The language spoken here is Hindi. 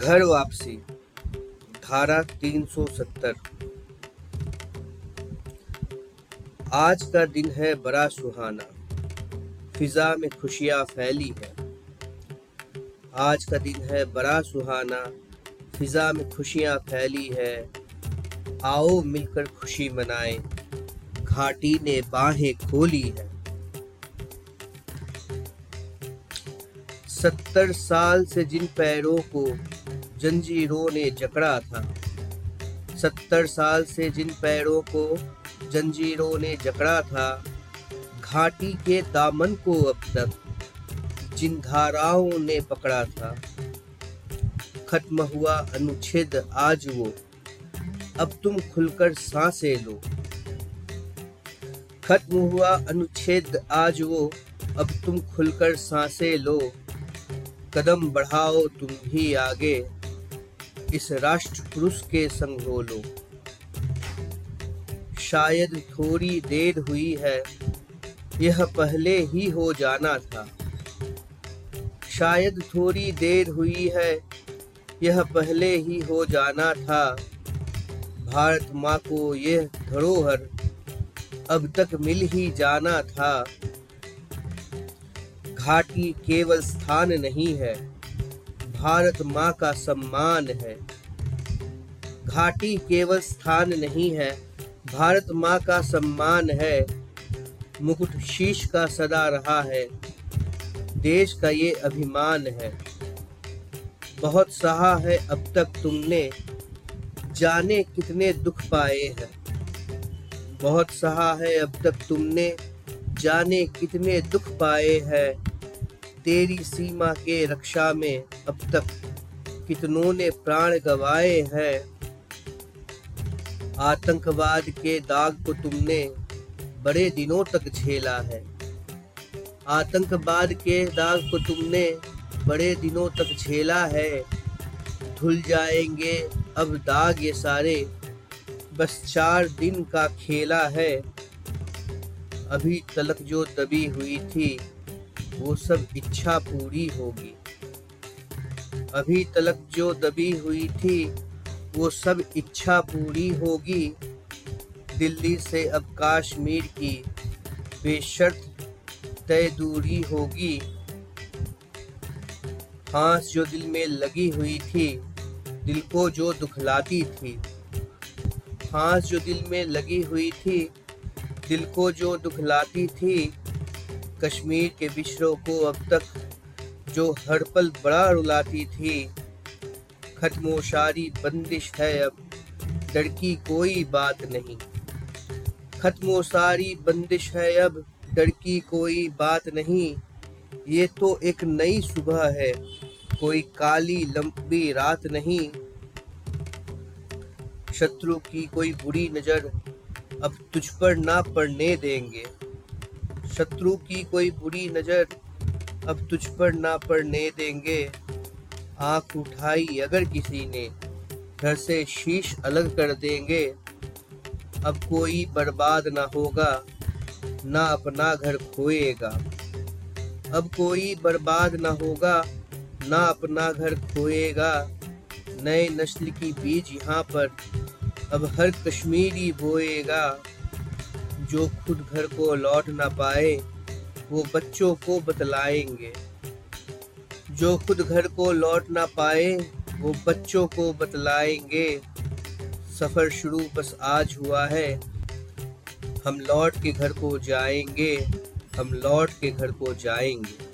घर वापसी, धारा 370 आज का दिन है बड़ा सुहाना, फिजा में खुशियाँ फैली है। आज का दिन है बड़ा सुहाना, फिजा में खुशियाँ फैली है। आओ मिलकर खुशी मनाएँ, घाटी ने बाहें खोली है। सत्तर साल से जिन पैरों को जंजीरों ने जकड़ा था। सत्तर साल से जिन पैरों को जंजीरों ने जकड़ा था, घाटी के दामन को अब तक जिन धाराओं ने पकड़ा था, खत्म हुआ अनुच्छेद आज वो, अब तुम खुलकर साँसें लो। खत्म हुआ अनुच्छेद आज वो, अब तुम खुलकर साँसें लो। कदम बढ़ाओ तुम भी आगे। इस राष्ट्र पुरुष के संग हो लो। शायद थोड़ी देर हुई है, यह पहले ही हो जाना था। शायद थोड़ी देर हुई है, यह पहले ही हो जाना था। भारत माँ को यह धरोहर अब तक मिल ही जाना था। घाटी केवल स्थान नहीं है। भारत माँ का सम्मान है। घाटी केवल स्थान नहीं है, भारत माँ का सम्मान है। मुकुट शीश का सदा रहा है, देश का ये अभिमान है। बहुत सहा है अब तक तुमने, जाने कितने दुख पाए हैं। बहुत सहा है अब तक तुमने, जाने कितने दुख पाए हैं। तेरी सीमा के रक्षा में अब तक कितनों ने प्राण गवाए हैं? आतंकवाद के दाग को तुमने बड़े दिनों तक झेला है। आतंकवाद के दाग को तुमने बड़े दिनों तक झेला है। धुल जाएँगे अब दाग ये सारे। बस चार दिन का खेला है। अभी तलक जो दबी हुई थी वो सब इच्छा पूरी होगी। अभी तलक जो दबी हुई थी, वो सब इच्छा पूरी होगी। दिल्ली से अब कश्मीर की बेशर्त तय दूरी होगी। फांस जो दिल में लगी हुई थी, दिल को जो दुखलाती थी। फांस जो दिल में लगी हुई थी, दिल को जो दुखलाती थी कश्मीर के बिछड़ों को अब तक जो हर पल बड़ा रुलाती थी खत्मो शारी बंदिश है अब। डर की कोई बात नहीं। खत्मो सारी बंदिश है अब डर की कोई बात नहीं। ये तो एक नई सुबह है, कोई काली लंबी रात नहीं। शत्रु की कोई बुरी नज़र अब तुझ पर ना पड़ने देंगे। शत्रु की कोई बुरी नज़र अब तुझ पर ना पड़ने देंगे। आँख उठाई अगर किसी ने, घर से शीश अलग कर देंगे। अब कोई बर्बाद ना होगा, ना अपना घर खोएगा। अब कोई बर्बाद ना होगा, ना अपना घर खोएगा। नए नस्ल की बीज यहाँ पर अब हर कश्मीरी बोएगा। जो खुद घर को लौट ना पाए, वो बच्चों को बतलाएँगे। जो खुद घर को लौट ना पाए, वो बच्चों को बतलाएँगे। सफ़र शुरू बस आज हुआ है। हम लौट के घर को जाएँगे, हम लौट के घर को जाएँगे।